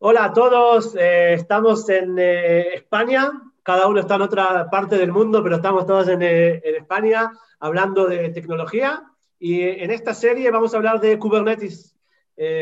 Hola a todos, eh, estamos en eh, España, cada uno está en otra parte del mundo, pero estamos todos en, eh, en, España hablando de tecnología y en esta serie vamos a hablar de Kubernetes.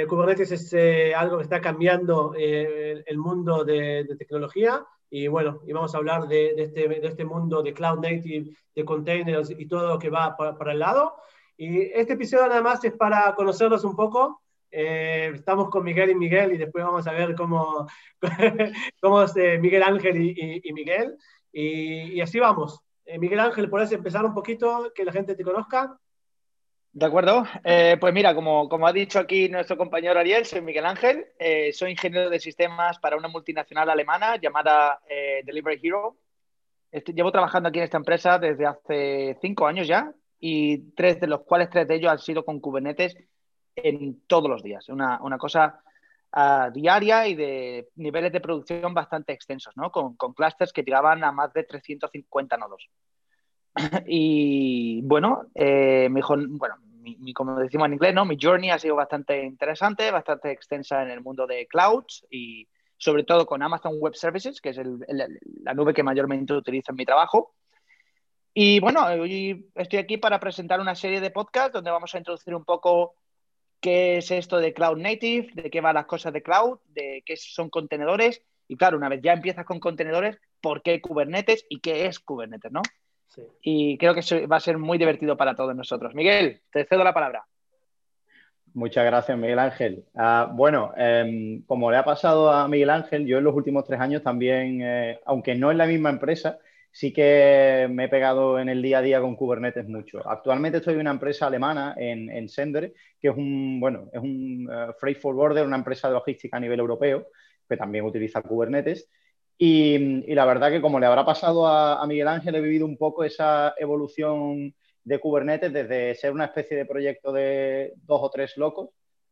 Kubernetes es algo que está cambiando el mundo de, de, tecnología y bueno, y vamos a hablar de, de, este, de, este, mundo de cloud native, de containers y todo lo que va para, para el lado. Y este episodio nada más es para conocerlos un poco eh, estamos con Miguel y Miguel y después vamos a ver cómo, cómo es eh, Miguel Ángel y, Miguel. Y, así vamos. Eh, Miguel Ángel, ¿puedes empezar un poquito, que la gente te conozca? De acuerdo. pues mira, como, como ha dicho aquí nuestro compañero Ariel, soy Miguel Ángel. soy ingeniero de sistemas para una multinacional alemana llamada Delivery Hero. llevo trabajando aquí en esta empresa desde hace cinco años ya y tres de los cuales tres de ellos han sido con Kubernetes en todos los días. Una, una cosa uh, diaria y de niveles de producción bastante extensos, ¿no? Con, con clusters que llegaban a más de 350 nodos. y bueno, eh, mi, bueno mi, como decimos en inglés, ¿no? mi journey ha sido bastante interesante, bastante extensa en el mundo de clouds y sobre todo con Amazon Web Services, que es el, el, la nube que mayormente utilizo en mi trabajo. Y bueno, hoy estoy aquí para presentar una serie de podcasts donde vamos a introducir un poco qué es esto de Cloud Native, de qué van las cosas de cloud, de qué son contenedores. Y claro, una vez ya empiezas con contenedores, ¿por qué Kubernetes y qué es Kubernetes, no? Sí. Y creo que eso va a ser muy divertido para todos nosotros. Miguel, te cedo la palabra. Muchas gracias, Miguel Ángel. Uh, bueno, eh, como le ha pasado a Miguel Ángel, yo en los últimos tres años también, eh, aunque no en la misma empresa, sí que me he pegado en el día a día con Kubernetes mucho. Actualmente estoy en una empresa alemana en, Sender, que es un, bueno, es un uh, freight forwarder, una empresa de logística a nivel europeo, que también utiliza Kubernetes. Y, la verdad que como le habrá pasado a, Miguel Ángel, he vivido un poco esa evolución de Kubernetes desde ser una especie de proyecto de dos o tres locos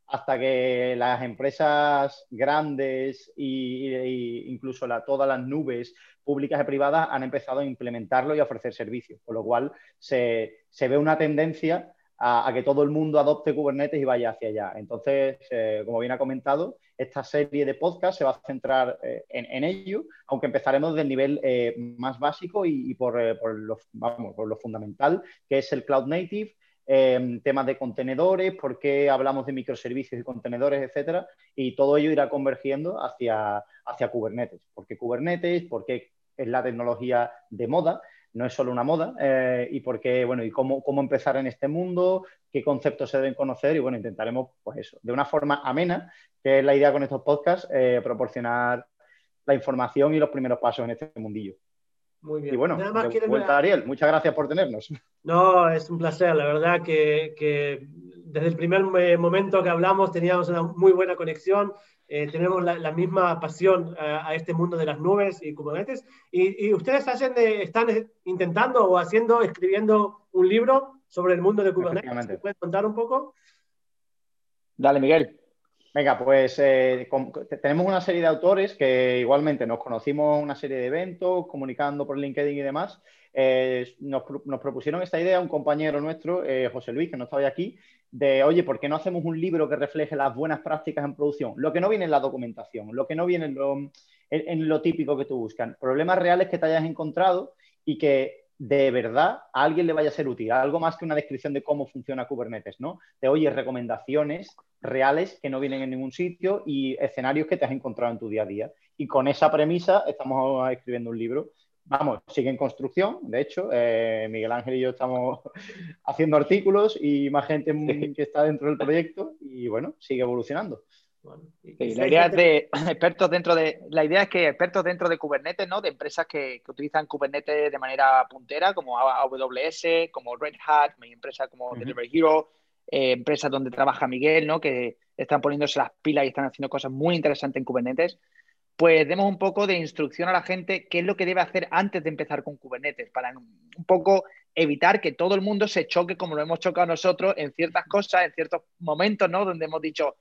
hasta que las empresas grandes e, incluso todas las nubes públicas y privadas han empezado a implementarlo y a ofrecer servicios, con lo cual se, ve una tendencia a, que todo el mundo adopte Kubernetes y vaya hacia allá. Entonces, eh, como bien ha comentado, esta serie de podcast se va a centrar eh, en, ello, aunque empezaremos del nivel eh, más básico y, por, lo, por lo fundamental, que es el Cloud Native, eh, temas de contenedores, por qué hablamos de microservicios y contenedores, etcétera, y todo ello irá convergiendo hacia, hacia Kubernetes. ¿Por qué Kubernetes? Porque es la tecnología de moda, no es solo una moda, eh, y por qué, bueno, y cómo, cómo empezar en este mundo, qué conceptos se deben conocer, y bueno, intentaremos, pues eso, de una forma amena, que es la idea con estos podcasts, eh, proporcionar la información y los primeros pasos en este mundillo. Muy bien. Y bueno, de vuelta, Ariel, muchas gracias por tenernos. No, es un placer. La verdad que, que desde el primer momento que hablamos teníamos una muy buena conexión. Eh, tenemos la, la, misma pasión a, eh, a, este mundo de las nubes y Kubernetes. Y, y ustedes hacen, están intentando o haciendo, escribiendo un libro sobre el mundo de Kubernetes. ¿Se puede contar un poco? Dale, Miguel. Venga, pues eh, tenemos una serie de autores que igualmente nos conocimos una serie de eventos, comunicando por LinkedIn y demás. Eh, nos, propusieron esta idea un compañero nuestro, eh, José Luis, que no estaba aquí, de, oye, ¿por qué no hacemos un libro que refleje las buenas prácticas en producción? Lo que no viene en la documentación, lo que no viene en lo, en lo típico que tú buscas. Problemas reales que te hayas encontrado y que de verdad a alguien le vaya a ser útil, algo más que una descripción de cómo funciona Kubernetes, ¿no? Te oye recomendaciones reales que no vienen en ningún sitio y escenarios que te has encontrado en tu día a día. Y con esa premisa estamos escribiendo un libro. Vamos, sigue en construcción, de hecho, eh, Miguel Ángel y yo estamos haciendo artículos y más gente que está dentro del proyecto y bueno, sigue evolucionando la idea es de expertos dentro de la idea es que expertos dentro de Kubernetes, ¿no? De empresas que, utilizan Kubernetes de manera puntera, como AWS, como Red Hat, mi empresa como Delivery Hero, eh, empresas donde trabaja Miguel, ¿no? Que están poniéndose las pilas y están haciendo cosas muy interesantes en Kubernetes. Pues demos un poco de instrucción a la gente qué es lo que debe hacer antes de empezar con Kubernetes, para un poco evitar que todo el mundo se choque como lo hemos chocado nosotros en ciertas cosas, en ciertos momentos, ¿no? Donde hemos dicho,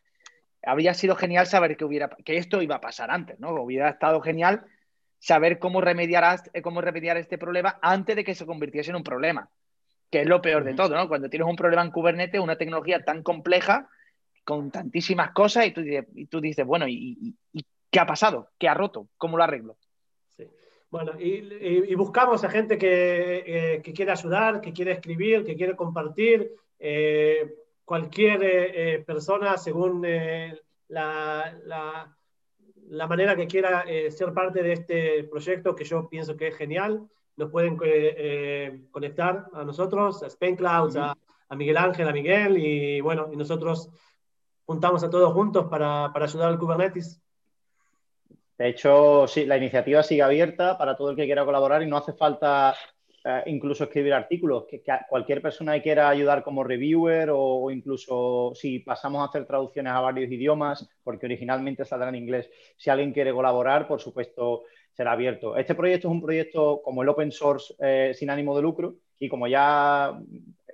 habría sido genial saber que, hubiera, que esto iba a pasar antes, ¿no? Hubiera estado genial saber cómo remediar, cómo remediar este problema antes de que se convirtiese en un problema, que es lo peor de todo, ¿no? Cuando tienes un problema en Kubernetes, una tecnología tan compleja, con tantísimas cosas, y tú, y tú dices, bueno, ¿y, ¿qué ha pasado? ¿Qué ha roto? ¿Cómo lo arreglo? Sí. Bueno, y, buscamos a gente que, que, quiere ayudar, que quiere escribir, que quiere compartir. Cualquier persona, según la, la, la, manera que quiera ser parte de este proyecto, que yo pienso que es genial, nos pueden eh, eh, conectar a nosotros, a Spain Clouds, a, Miguel Ángel, a Miguel, y bueno, y nosotros juntamos a todos juntos para, para ayudar al Kubernetes. De hecho, sí, la iniciativa sigue abierta para todo el que quiera colaborar y no hace falta eh, incluso escribir artículos. Que, cualquier persona que quiera ayudar como reviewer o, incluso si pasamos a hacer traducciones a varios idiomas, porque originalmente saldrá en inglés, si alguien quiere colaborar, por supuesto, será abierto. Este proyecto es un proyecto como el open source eh, sin ánimo de lucro y como ya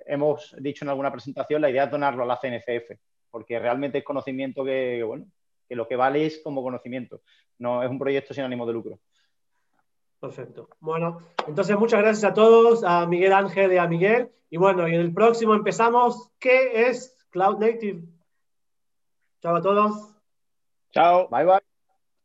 hemos dicho en alguna presentación, la idea es donarlo a la CNCF, porque realmente es conocimiento que, bueno, que lo que vale es como conocimiento, no es un proyecto sin ánimo de lucro. Perfecto. Bueno, entonces muchas gracias a todos, a Miguel Ángel y a Miguel. Y bueno, y en el próximo empezamos. ¿Qué es Cloud Native? Chao a todos. Chao. Bye bye.